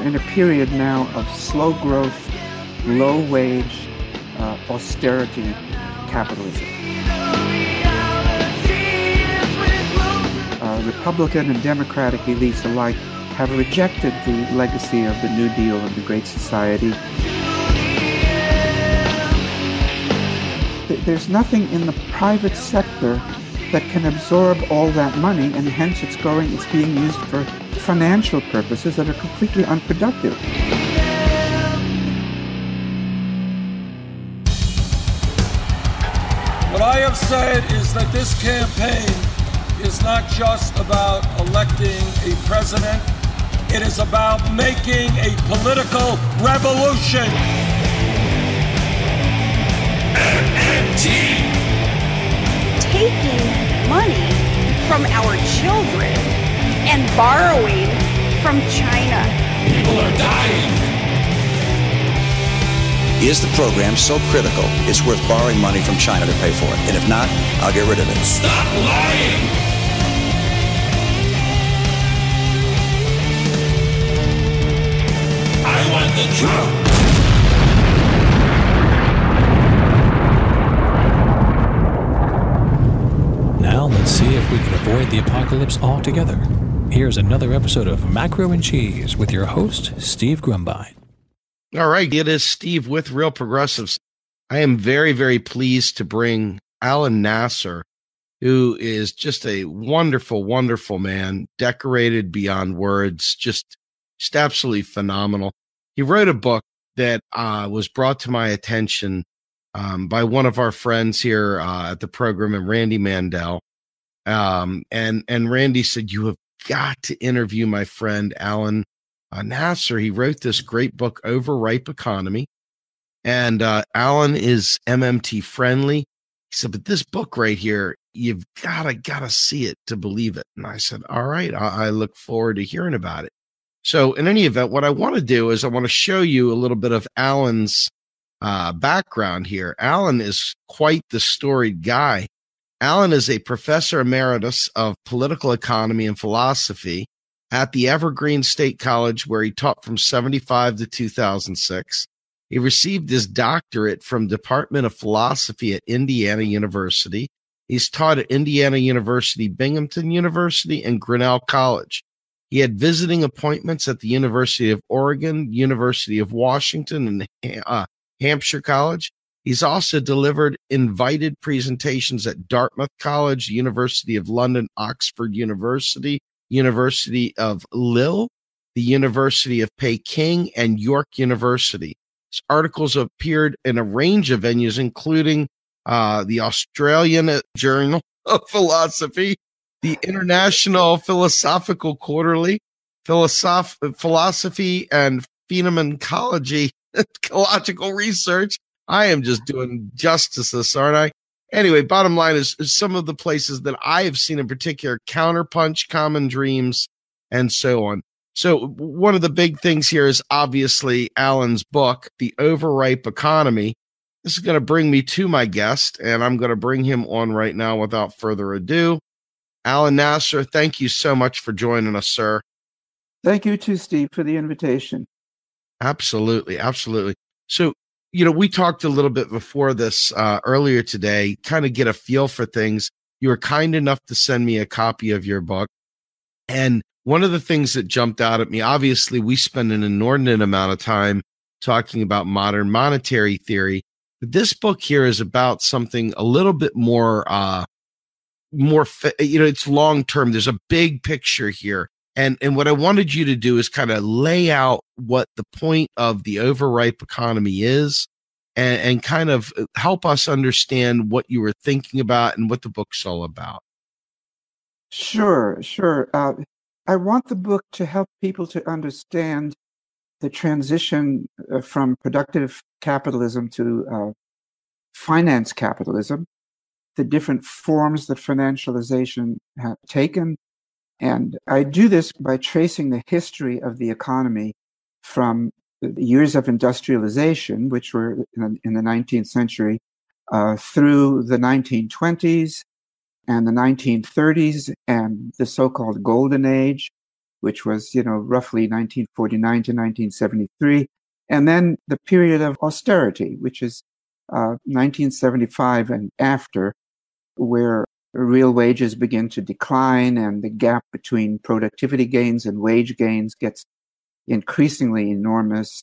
are in a period now of slow growth, low wage, uh, austerity capitalism. Uh, Republican and Democratic elites alike have rejected the legacy of the New Deal and the Great Society. There's nothing in the private sector that can absorb all that money, and hence it's going, it's being used for financial purposes that are completely unproductive. What I have said is that this campaign is not just about electing a president, it is about making a political revolution. MMT taking money from our children and borrowing from China. People are dying. Is the program so critical it's worth borrowing money from China to pay for it? And if not, I'll get rid of it. Stop lying! I want the truth! Now let's see if we can avoid the apocalypse altogether. Here's another episode of Macro and Cheese with your host, Steve Grumbine. All right. It is Steve with Real Progressives. I am very, very pleased to bring Alan Nasser, who is just a wonderful, wonderful man, decorated beyond words, just, just absolutely phenomenal. He wrote a book that uh, was brought to my attention um, by one of our friends here uh, at the program, and Randy Mandel. Um, and and Randy said, "You have got to interview my friend Alan uh, Nasser. He wrote this great book, Overripe Economy, and uh, Alan is MMT friendly." He said, "But this book right here, you've gotta gotta see it to believe it." And I said, "All right, I, I look forward to hearing about it." So, in any event, what I want to do is I want to show you a little bit of Alan's uh, background here. Alan is quite the storied guy. Alan is a professor emeritus of political economy and philosophy at the Evergreen State College, where he taught from 75 to 2006. He received his doctorate from Department of Philosophy at Indiana University. He's taught at Indiana University, Binghamton University, and Grinnell College. He had visiting appointments at the University of Oregon, University of Washington, and uh, Hampshire College. He's also delivered invited presentations at Dartmouth College, University of London, Oxford University, University of Lille, the University of Peking, and York University. His articles appeared in a range of venues, including uh, the Australian Journal of Philosophy, the International Philosophical Quarterly, Philosoph- Philosophy and Phenomenology, Ecological Research, I am just doing justice, aren't I? Anyway, bottom line is, is some of the places that I have seen in particular Counterpunch, Common Dreams, and so on. So one of the big things here is obviously Alan's book, The Overripe Economy. This is going to bring me to my guest, and I'm going to bring him on right now without further ado. Alan Nasser, thank you so much for joining us, sir. Thank you too, Steve, for the invitation. Absolutely, absolutely. So you know, we talked a little bit before this uh, earlier today, kind of get a feel for things. You were kind enough to send me a copy of your book. And one of the things that jumped out at me, obviously, we spend an inordinate amount of time talking about modern monetary theory. But this book here is about something a little bit more, uh, more, you know, it's long term. There's a big picture here. And, and what I wanted you to do is kind of lay out what the point of the overripe economy is and, and kind of uh, help us understand what you were thinking about and what the book's all about. Sure, sure. Uh, I want the book to help people to understand the transition uh, from productive capitalism to uh, finance capitalism, the different forms that financialization have taken, and I do this by tracing the history of the economy from the years of industrialization, which were in the 19th century, uh, through the 1920s and the 1930s and the so called Golden Age. which was, you know, roughly 1949 to 1973. And then the period of austerity, which is uh, 1975 and after, where real wages begin to decline and the gap between productivity gains and wage gains gets increasingly enormous.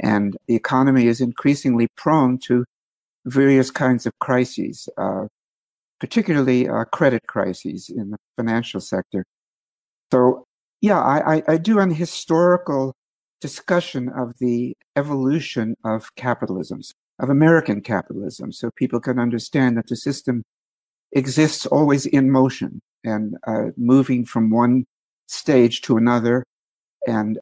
And the economy is increasingly prone to various kinds of crises, uh, particularly uh, credit crises in the financial sector. So, yeah, I, I, I do an historical discussion of the evolution of capitalisms, of American capitalism, so people can understand that the system exists always in motion and uh, moving from one stage to another. And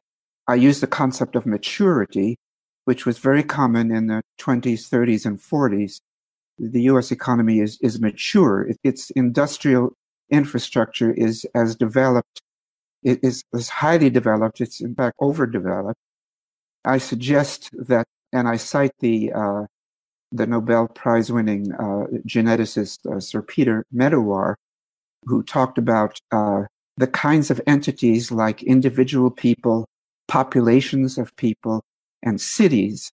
I use the concept of maturity, which was very common in the 20s, 30s, and 40s. The US economy is, is mature. its industrial infrastructure is as developed, it is, is highly developed. It's in fact overdeveloped. I suggest that, and I cite the uh, the Nobel Prize winning uh, geneticist uh, Sir Peter Medawar, who talked about uh, the kinds of entities like individual people, populations of people, and cities,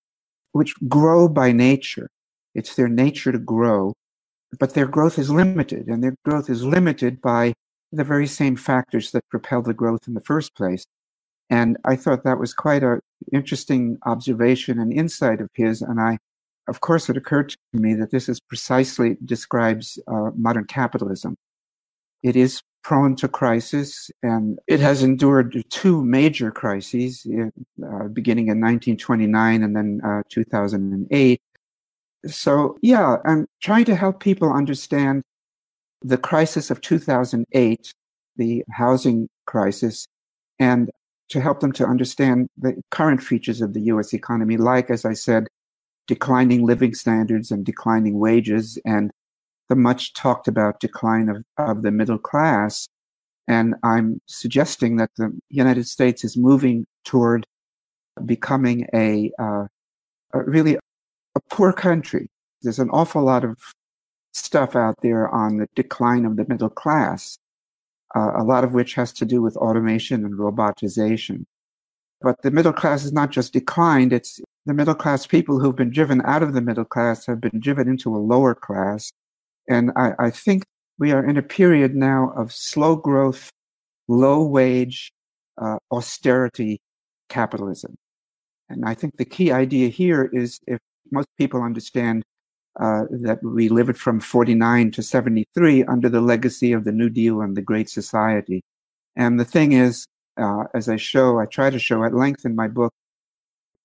which grow by nature. It's their nature to grow, but their growth is limited, and their growth is limited by the very same factors that propel the growth in the first place. And I thought that was quite an interesting observation and insight of his, and I of course, it occurred to me that this is precisely describes uh, modern capitalism. It is prone to crisis, and it has endured two major crises, uh, beginning in 1929 and then uh, 2008. So, yeah, I'm trying to help people understand the crisis of 2008, the housing crisis, and to help them to understand the current features of the US economy, like, as I said, declining living standards and declining wages and the much talked about decline of, of the middle class. And I'm suggesting that the United States is moving toward becoming a, uh, a really a poor country. There's an awful lot of stuff out there on the decline of the middle class, uh, a lot of which has to do with automation and robotization. But the middle class has not just declined, it's the middle class people who've been driven out of the middle class have been driven into a lower class. And I, I think we are in a period now of slow growth, low wage, uh, austerity capitalism. And I think the key idea here is if most people understand uh, that we lived from 49 to 73 under the legacy of the New Deal and the Great Society. And the thing is, uh, as I show, I try to show at length in my book,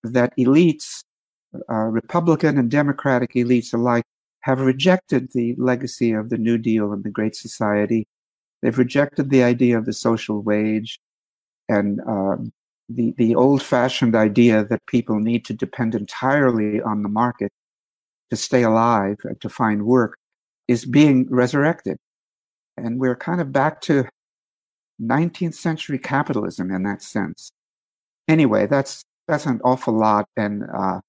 that elites, uh, Republican and Democratic elites alike, have rejected the legacy of the New Deal and the Great Society. They've rejected the idea of the social wage and um, the, the old fashioned idea that people need to depend entirely on the market to stay alive and to find work is being resurrected. And we're kind of back to 19th century capitalism in that sense. Anyway, that's that's an awful lot, and uh,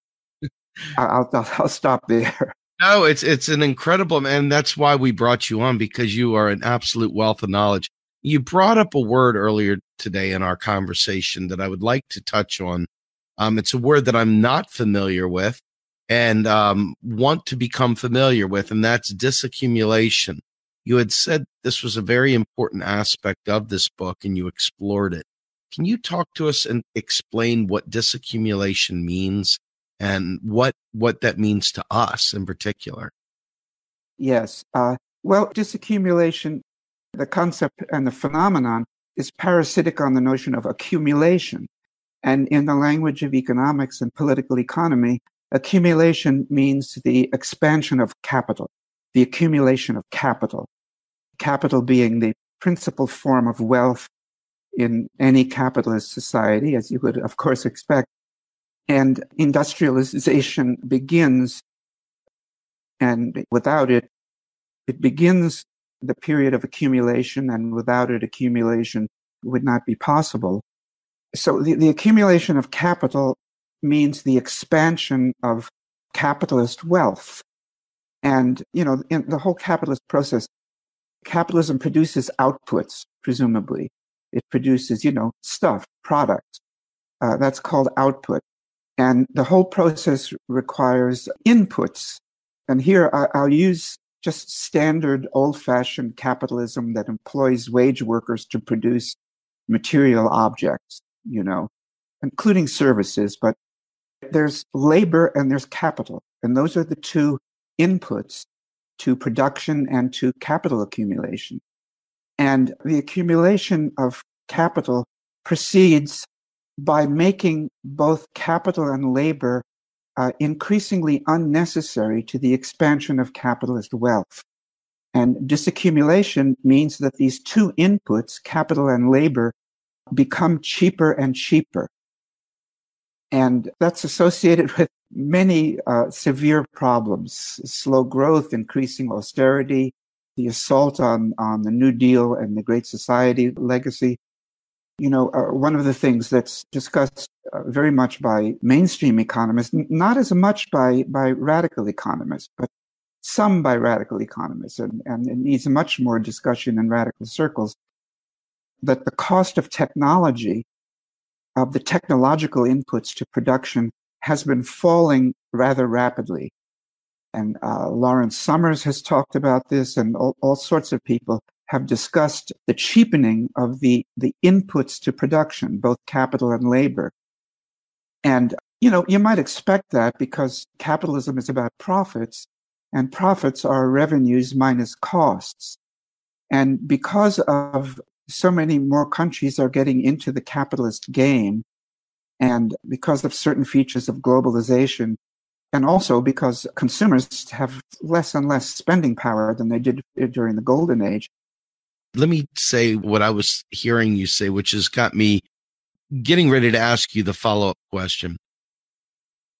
I'll, I'll, I'll stop there. No, it's it's an incredible, and that's why we brought you on because you are an absolute wealth of knowledge. You brought up a word earlier today in our conversation that I would like to touch on. Um, it's a word that I'm not familiar with and um, want to become familiar with, and that's disaccumulation. You had said this was a very important aspect of this book, and you explored it. Can you talk to us and explain what disaccumulation means and what what that means to us in particular? Yes. Uh, well, disaccumulation, the concept and the phenomenon is parasitic on the notion of accumulation. And in the language of economics and political economy, accumulation means the expansion of capital, the accumulation of capital, capital being the principal form of wealth in any capitalist society, as you would, of course, expect. And industrialization begins, and without it, it begins the period of accumulation, and without it, accumulation would not be possible. So the, the accumulation of capital means the expansion of capitalist wealth. And, you know, in the whole capitalist process, capitalism produces outputs, presumably. It produces, you know, stuff, product. Uh, that's called output. And the whole process requires inputs. And here I, I'll use just standard old fashioned capitalism that employs wage workers to produce material objects, you know, including services, but there's labor and there's capital. And those are the two inputs to production and to capital accumulation. And the accumulation of capital proceeds by making both capital and labor uh, increasingly unnecessary to the expansion of capitalist wealth. And disaccumulation means that these two inputs, capital and labor, become cheaper and cheaper. And that's associated with many uh, severe problems slow growth, increasing austerity, the assault on, on the New Deal and the Great Society legacy. You know, uh, one of the things that's discussed uh, very much by mainstream economists, n- not as much by, by radical economists, but some by radical economists, and, and it needs much more discussion in radical circles, that the cost of technology, of the technological inputs to production, has been falling rather rapidly. And uh, Lawrence Summers has talked about this, and all, all sorts of people have discussed the cheapening of the, the inputs to production, both capital and labor. And, you know, you might expect that because capitalism is about profits, and profits are revenues minus costs. And because of so many more countries are getting into the capitalist game, and because of certain features of globalization, and also because consumers have less and less spending power than they did during the golden age. Let me say what I was hearing you say, which has got me getting ready to ask you the follow up question.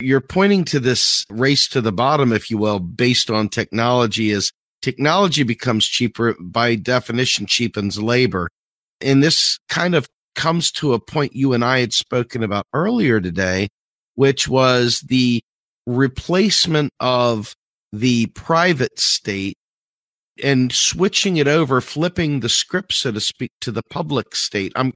You're pointing to this race to the bottom, if you will, based on technology as technology becomes cheaper by definition cheapens labor. And this kind of comes to a point you and I had spoken about earlier today, which was the replacement of the private state and switching it over, flipping the script, so to speak, to the public state. I'm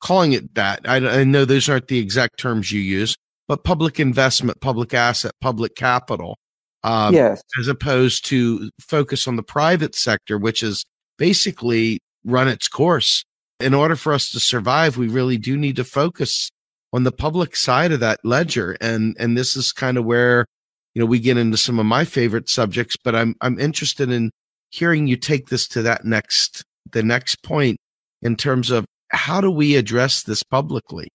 calling it that. I, I know those aren't the exact terms you use, but public investment, public asset, public capital. Um, yes. As opposed to focus on the private sector, which is basically run its course. In order for us to survive, we really do need to focus on the public side of that ledger. And, and this is kind of where, you know, we get into some of my favorite subjects, but I'm, I'm interested in hearing you take this to that next, the next point in terms of how do we address this publicly?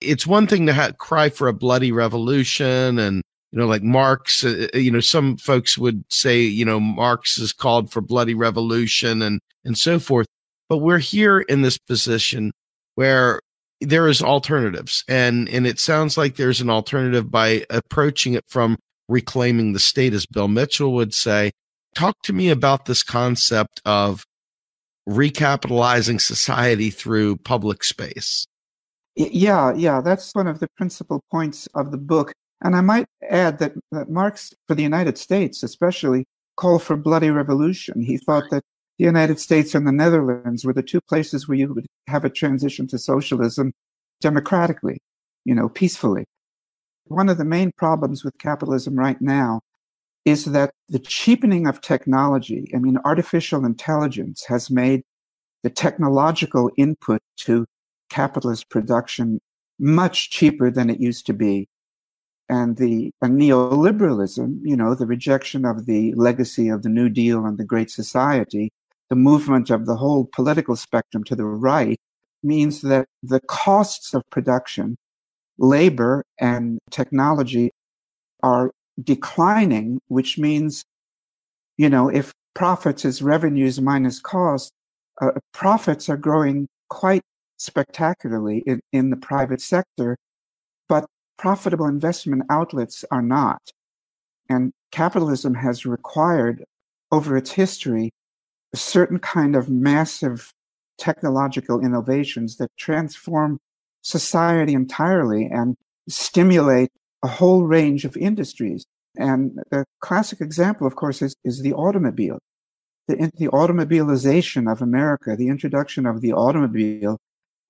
It's one thing to ha- cry for a bloody revolution and, you know, like Marx, uh, uh, you know, some folks would say, you know, Marx has called for bloody revolution and, and so forth. But we're here in this position where there is alternatives and and it sounds like there's an alternative by approaching it from reclaiming the state as bill mitchell would say. Talk to me about this concept of recapitalizing society through public space. Yeah yeah that's one of the principal points of the book and i might add that, that marx for the united states especially called for bloody revolution. He thought that the United States and the Netherlands were the two places where you would have a transition to socialism democratically, you know, peacefully. One of the main problems with capitalism right now is that the cheapening of technology, I mean, artificial intelligence has made the technological input to capitalist production much cheaper than it used to be. And the and neoliberalism, you know, the rejection of the legacy of the New Deal and the Great Society, the movement of the whole political spectrum to the right means that the costs of production, labor and technology are declining, which means, you know, if profits is revenues minus cost, uh, profits are growing quite spectacularly in, in the private sector, but profitable investment outlets are not. And capitalism has required over its history certain kind of massive technological innovations that transform society entirely and stimulate a whole range of industries. And the classic example, of course, is, is the automobile. The, the automobilization of America, the introduction of the automobile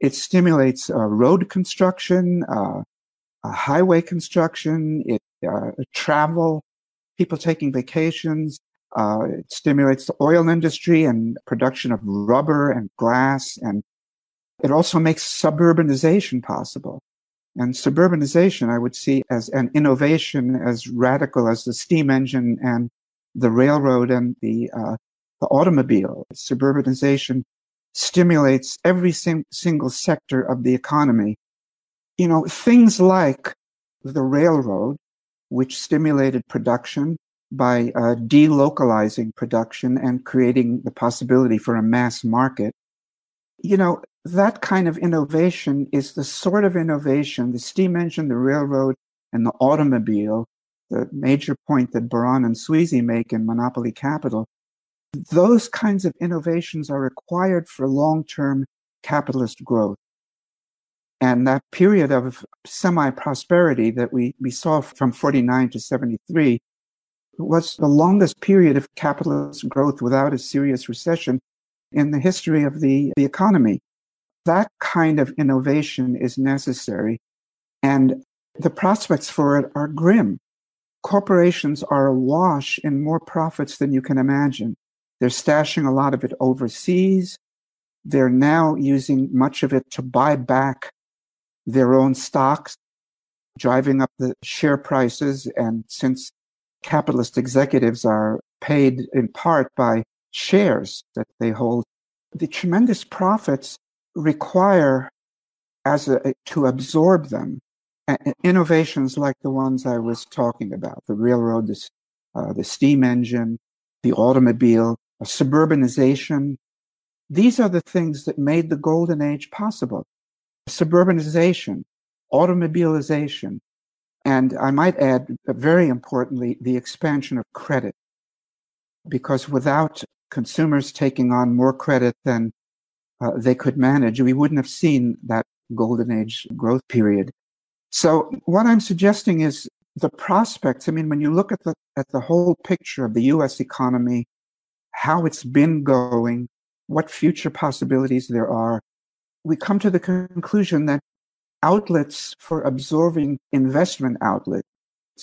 It stimulates uh, road construction, uh, uh, highway construction, it uh, travel, people taking vacations. Uh, it stimulates the oil industry and production of rubber and glass, and it also makes suburbanization possible. And suburbanization, I would see as an innovation as radical as the steam engine and the railroad and the uh, the automobile. Suburbanization stimulates every sing- single sector of the economy. You know, things like the railroad, which stimulated production by uh, delocalizing production and creating the possibility for a mass market. You know, that kind of innovation is the sort of innovation, the steam engine, the railroad, and the automobile, the major point that Baran and Sweezy make in Monopoly Capital, those kinds of innovations are required for long-term capitalist growth. And that period of semi-prosperity that we, we saw from 49 to 73 was the longest period of capitalist growth without a serious recession in the history of the, the economy. That kind of innovation is necessary. And the prospects for it are grim. Corporations are awash in more profits than you can imagine. They're stashing a lot of it overseas. They're now using much of it to buy back their own stocks, driving up the share prices. And since capitalist executives are paid in part by shares that they hold, the tremendous profits require as a, to absorb them innovations like the ones I was talking about, the railroad, uh, the steam engine, the automobile, suburbanization. These are the things that made the golden age possible. Suburbanization, automobilization, and I might add, very importantly, the expansion of credit. Because without consumers taking on more credit than uh, they could manage, we wouldn't have seen that golden age growth period. So what I'm suggesting is the prospects. I mean, when you look at the at the whole picture of the U.S. economy, how it's been going, what future possibilities there are, we come to the conclusion that outlets for absorbing investment outlets,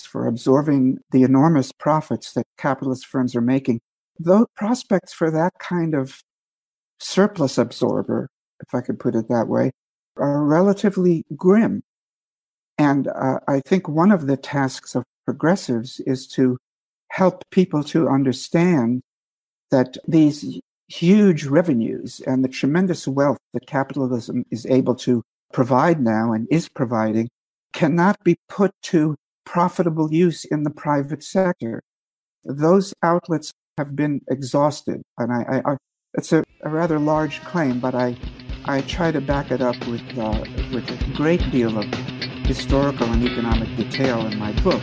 for absorbing the enormous profits that capitalist firms are making, those prospects for that kind of surplus absorber, if I could put it that way, are relatively grim. And uh, I think one of the tasks of progressives is to help people to understand that these huge revenues and the tremendous wealth that capitalism is able to provide now and is providing cannot be put to profitable use in the private sector. Those outlets have been exhausted. And I, I, I it's a, a, rather large claim, but I, I try to back it up with, uh, with a great deal of historical and economic detail in my book.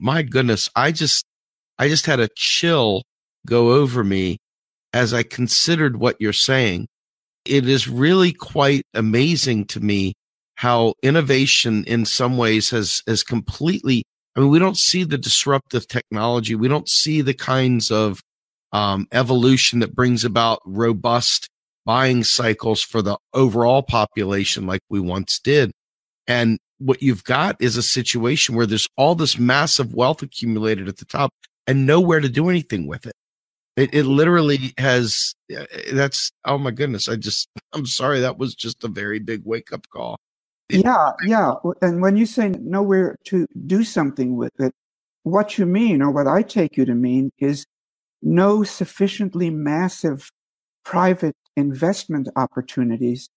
My goodness, I just I just had a chill go over me as I considered what you're saying. It is really quite amazing to me how innovation in some ways has has completely I mean, we don't see the disruptive technology. We don't see the kinds of um, evolution that brings about robust buying cycles for the overall population like we once did. And what you've got is a situation where there's all this massive wealth accumulated at the top and nowhere to do anything with it. It, it literally has, uh, that's, oh my goodness. I just, I'm sorry. That was just a very big wake up call. Yeah, yeah. And when you say nowhere to do something with it, what you mean, or what I take you to mean, is no sufficiently massive private investment opportunities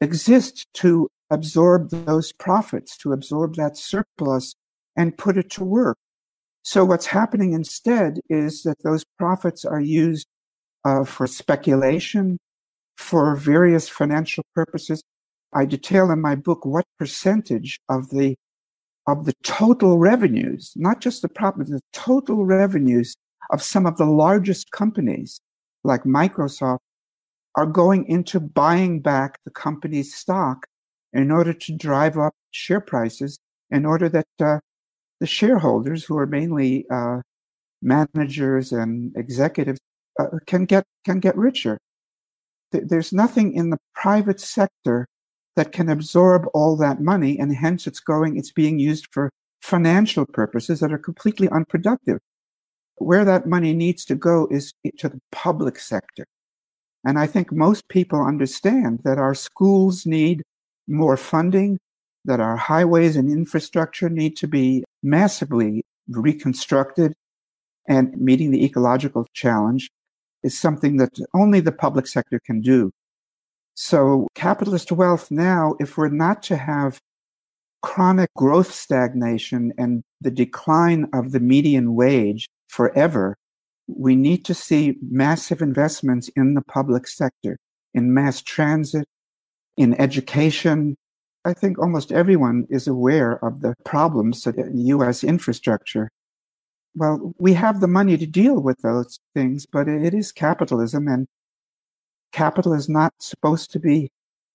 exist to absorb those profits, to absorb that surplus and put it to work. So what's happening instead is that those profits are used uh, for speculation, for various financial purposes. I detail in my book what percentage of the of the total revenues, not just the profits, the total revenues of some of the largest companies like Microsoft are going into buying back the company's stock in order to drive up share prices, in order that uh, the shareholders, who are mainly uh, managers and executives, uh, can get can get richer. There's nothing in the private sector that can absorb all that money, and hence it's going, it's being used for financial purposes that are completely unproductive. Where that money needs to go is to the public sector. And I think most people understand that our schools need more funding, that our highways and infrastructure need to be massively reconstructed, and meeting the ecological challenge is something that only the public sector can do. So capitalist wealth now, if we're not to have chronic growth stagnation and the decline of the median wage forever, we need to see massive investments in the public sector, in mass transit, in education. I think almost everyone is aware of the problems the US infrastructure. Well, we have the money to deal with those things, but it is capitalism and capital is not supposed to be,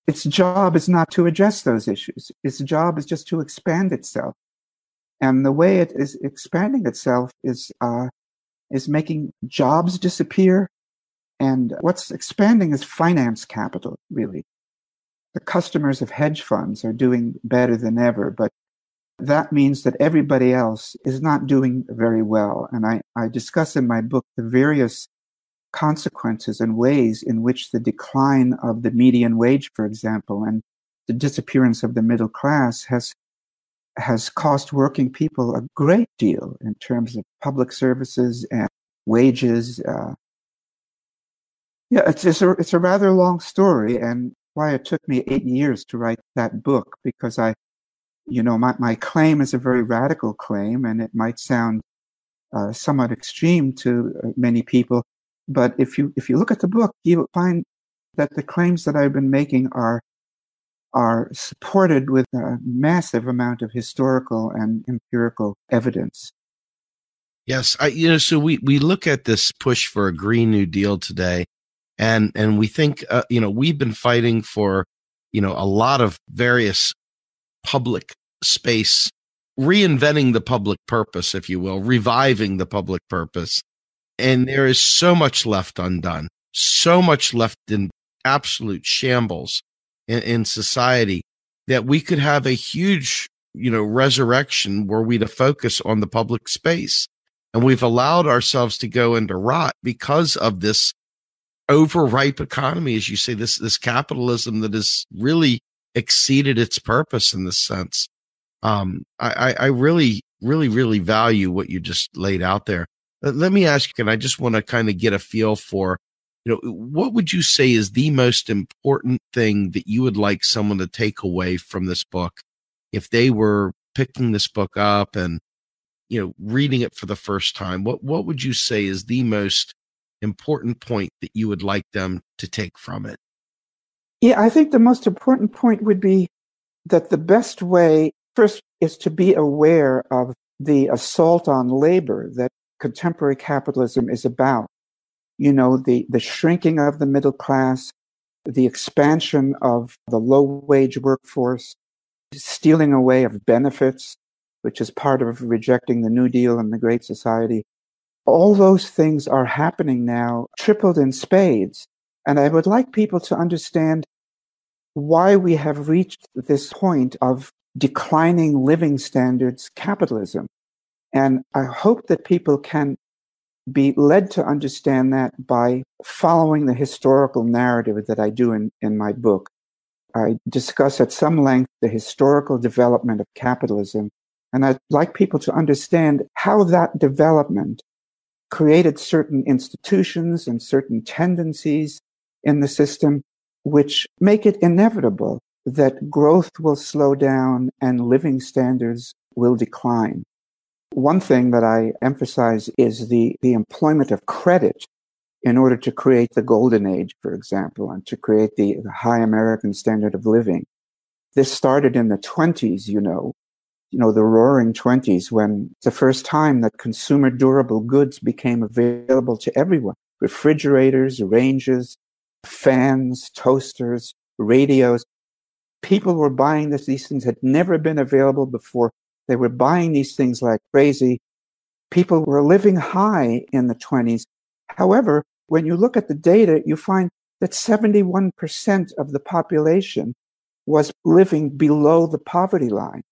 its job is not to address those issues. Its job is just to expand itself. And the way it is expanding itself is, uh, is making jobs disappear. And what's expanding is finance capital, really. The customers of hedge funds are doing better than ever, but that means that everybody else is not doing very well. And I, I discuss in my book the various consequences and ways in which the decline of the median wage, for example, and the disappearance of the middle class has has cost working people a great deal in terms of public services and wages. Uh, yeah, it's, it's a it's a rather long story, and why it took me eight years to write that book because I, you know, my my claim is a very radical claim, and it might sound uh, somewhat extreme to uh, many people, but if you if you look at the book, you'll find that the claims that I've been making are are supported with a massive amount of historical and empirical evidence. Yes, I, you know, so we we look at this push for a green new deal today, and and we think, uh, you know, we've been fighting for, you know, a lot of various public space, reinventing the public purpose, if you will, reviving the public purpose, and there is so much left undone, so much left in absolute shambles in, in society that we could have a huge, you know, resurrection were we to focus on the public space. And we've allowed ourselves to go into rot because of this overripe economy, as you say, this, this capitalism that has really exceeded its purpose in this sense. Um, I, I really, really, really value what you just laid out there. Uh, let me ask you, and I just want to kind of get a feel for, you know, what would you say is the most important thing that you would like someone to take away from this book if they were picking this book up and, you know, reading it for the first time? What, what would you say is the most important point that you would like them to take from it? Yeah, I think the most important point would be that the best way, first, is to be aware of the assault on labor that contemporary capitalism is about. You know, the, the shrinking of the middle class, the expansion of the low wage workforce, stealing away of benefits, which is part of rejecting the New Deal and the Great Society. All those things are happening now, tripled in spades. And I would like people to understand why we have reached this point of declining living standards capitalism. And I hope that people can be led to understand that by following the historical narrative that I do in, in my book. I discuss at some length the historical development of capitalism. And I'd like people to understand how that development created certain institutions and certain tendencies in the system which make it inevitable that growth will slow down and living standards will decline. One thing that I emphasize is the, the employment of credit in order to create the golden age, for example, and to create the, the high American standard of living. This started in the 20s, you know, you know, the roaring 20s when the first time that consumer durable goods became available to everyone. Refrigerators, ranges, fans, toasters, radios. People were buying this. These things had never been available before. They were buying these things like crazy. People were living high in the 20s. However, when you look at the data, you find that 71% of the population was living below the poverty line.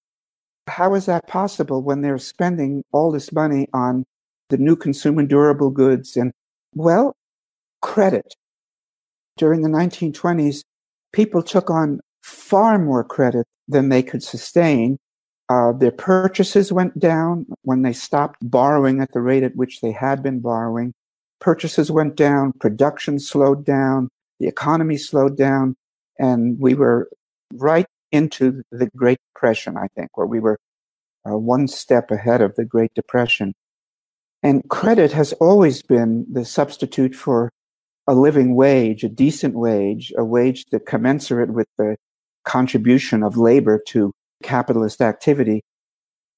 How is that possible when they're spending all this money on the new consumer durable goods and, well, credit? During the 1920s, people took on far more credit than they could sustain. Uh, their purchases went down when they stopped borrowing at the rate at which they had been borrowing. Purchases went down, production slowed down, the economy slowed down, and we were right into the Great Depression, I think, where we were uh, one step ahead of the Great Depression. And credit has always been the substitute for a living wage, a decent wage, a wage that commensurate with the contribution of labor to capitalist activity.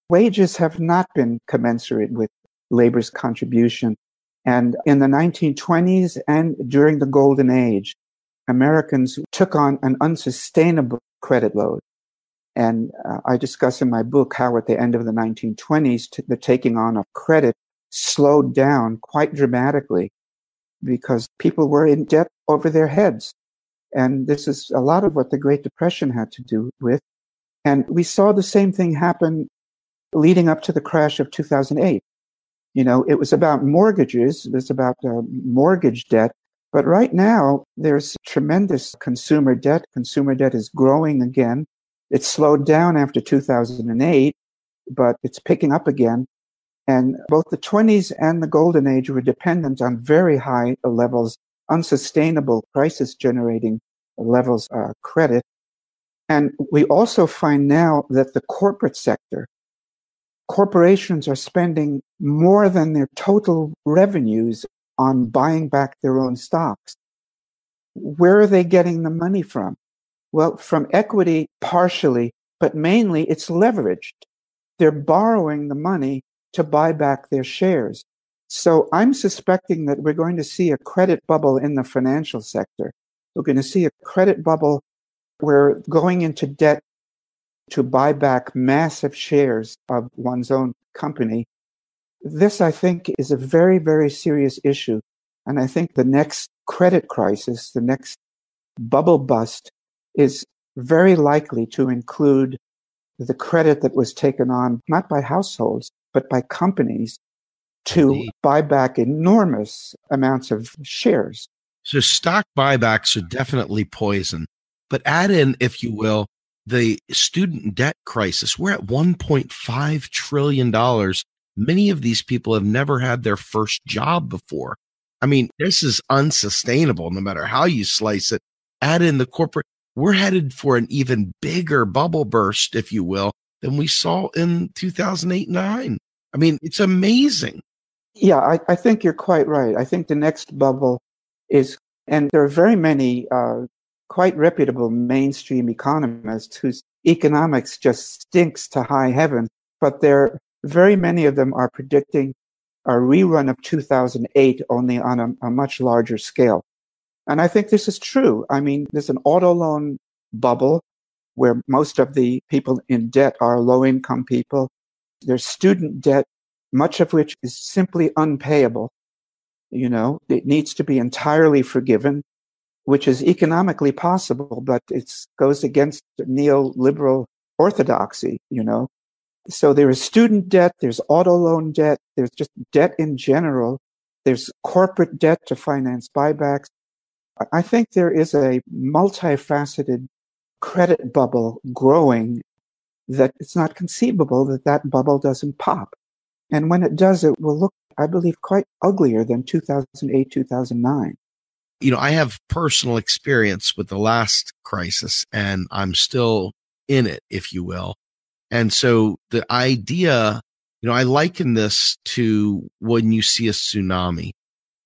Wages have not been commensurate with labor's contribution. And in the 1920s and during the Golden Age, Americans took on an unsustainable credit load. And uh, I discuss in my book how at the end of the 1920s, t- the taking on of credit slowed down quite dramatically because people were in debt over their heads. And this is a lot of what the Great Depression had to do with. And we saw the same thing happen leading up to the crash of 2008. You know, it was about mortgages, it was about uh, mortgage debt. But right now, there's tremendous consumer debt. Consumer debt is growing again. It slowed down after 2008, but it's picking up again. And both the 20s and the golden age were dependent on very high levels, unsustainable crisis generating levels of credit. And we also find now that the corporate sector, corporations are spending more than their total revenues on buying back their own stocks. Where are they getting the money from? Well, from equity partially, but mainly it's leveraged. They're borrowing the money to buy back their shares. So I'm suspecting that we're going to see a credit bubble in the financial sector. We're going to see a credit bubble where going into debt to buy back massive shares of one's own company. This, I think, is a very, very serious issue. And I think the next credit crisis, the next bubble bust is very likely to include the credit that was taken on, not by households, but by companies to Indeed. buy back enormous amounts of shares. So stock buybacks are definitely poison. But add in, if you will, the student debt crisis. We're at $1.5 trillion. Many of these people have never had their first job before. I mean, this is unsustainable no matter how you slice it. Add in the corporate, we're headed for an even bigger bubble burst, if you will, than we saw in 2008 9. I mean, it's amazing. Yeah, I, I think you're quite right. I think the next bubble is, and there are very many uh, quite reputable mainstream economists whose economics just stinks to high heaven, but there very many of them are predicting a rerun of 2008 only on a, a much larger scale. And I think this is true. I mean, there's an auto loan bubble where most of the people in debt are low income people. There's student debt, much of which is simply unpayable. You know, it needs to be entirely forgiven, which is economically possible, but it goes against neoliberal orthodoxy, you know. So there is student debt, there's auto loan debt, there's just debt in general, there's corporate debt to finance buybacks. I think there is a multifaceted credit bubble growing that it's not conceivable that that bubble doesn't pop. And when it does, it will look, I believe, quite uglier than 2008, 2009. You know, I have personal experience with the last crisis and I'm still in it, if you will. And so the idea, you know, I liken this to when you see a tsunami.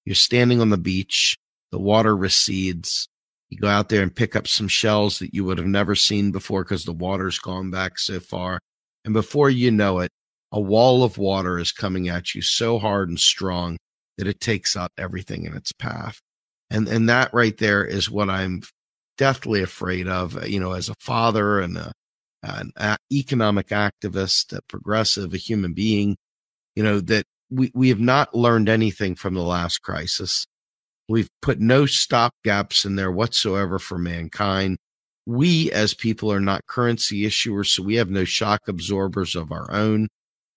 You're standing on the beach, the water recedes, you go out there and pick up some shells that you would have never seen before because the water's gone back so far. And before you know it, a wall of water is coming at you so hard and strong that it takes out everything in its path. And, and that right there is what I'm deathly afraid of, you know, as a father and a, an economic activist, a progressive, a human being, you know, that we, we have not learned anything from the last crisis. We've put no stop gaps in there whatsoever for mankind. We as people are not currency issuers, so we have no shock absorbers of our own.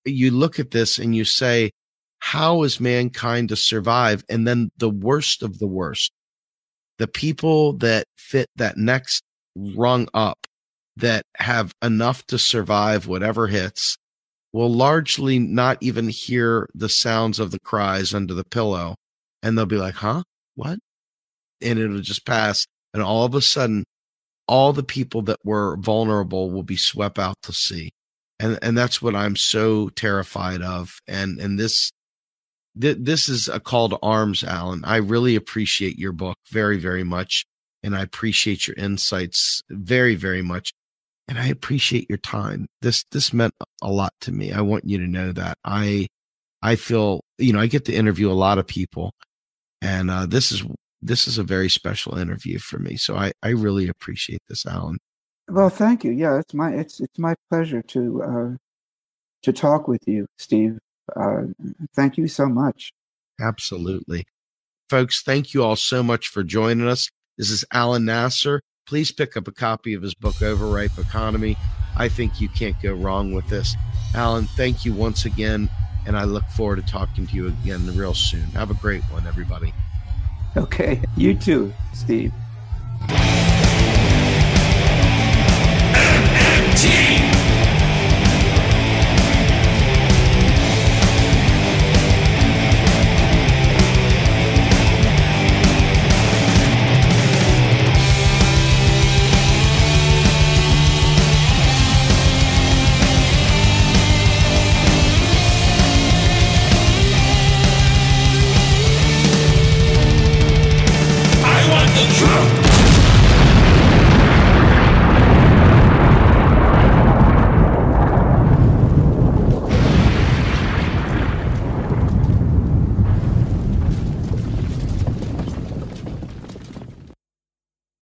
You look at this and you say, how is mankind to survive? And then the worst of the worst, the people that fit that next rung up that have enough to survive whatever hits will largely not even hear the sounds of the cries under the pillow. And they'll be like, huh? what? And it'll just pass. And all of a sudden, all the people that were vulnerable will be swept out to sea. And, and that's what I'm so terrified of. And, and this, th- this is a call to arms, Alan. I really appreciate your book very, very much. And I appreciate your insights very, very much. And I appreciate your time. This, this meant a lot to me. I want you to know that I, I feel, you know, I get to interview a lot of people and uh, this is this is a very special interview for me. So I, I really appreciate this, Alan. Well, thank you. Yeah, it's my it's it's my pleasure to uh, to talk with you, Steve. Uh, thank you so much. Absolutely, folks. Thank you all so much for joining us. This is Alan Nasser. Please pick up a copy of his book, Overripe Economy. I think you can't go wrong with this. Alan, thank you once again and I look forward to talking to you again real soon. Have a great one, everybody. Okay. You too, Steve.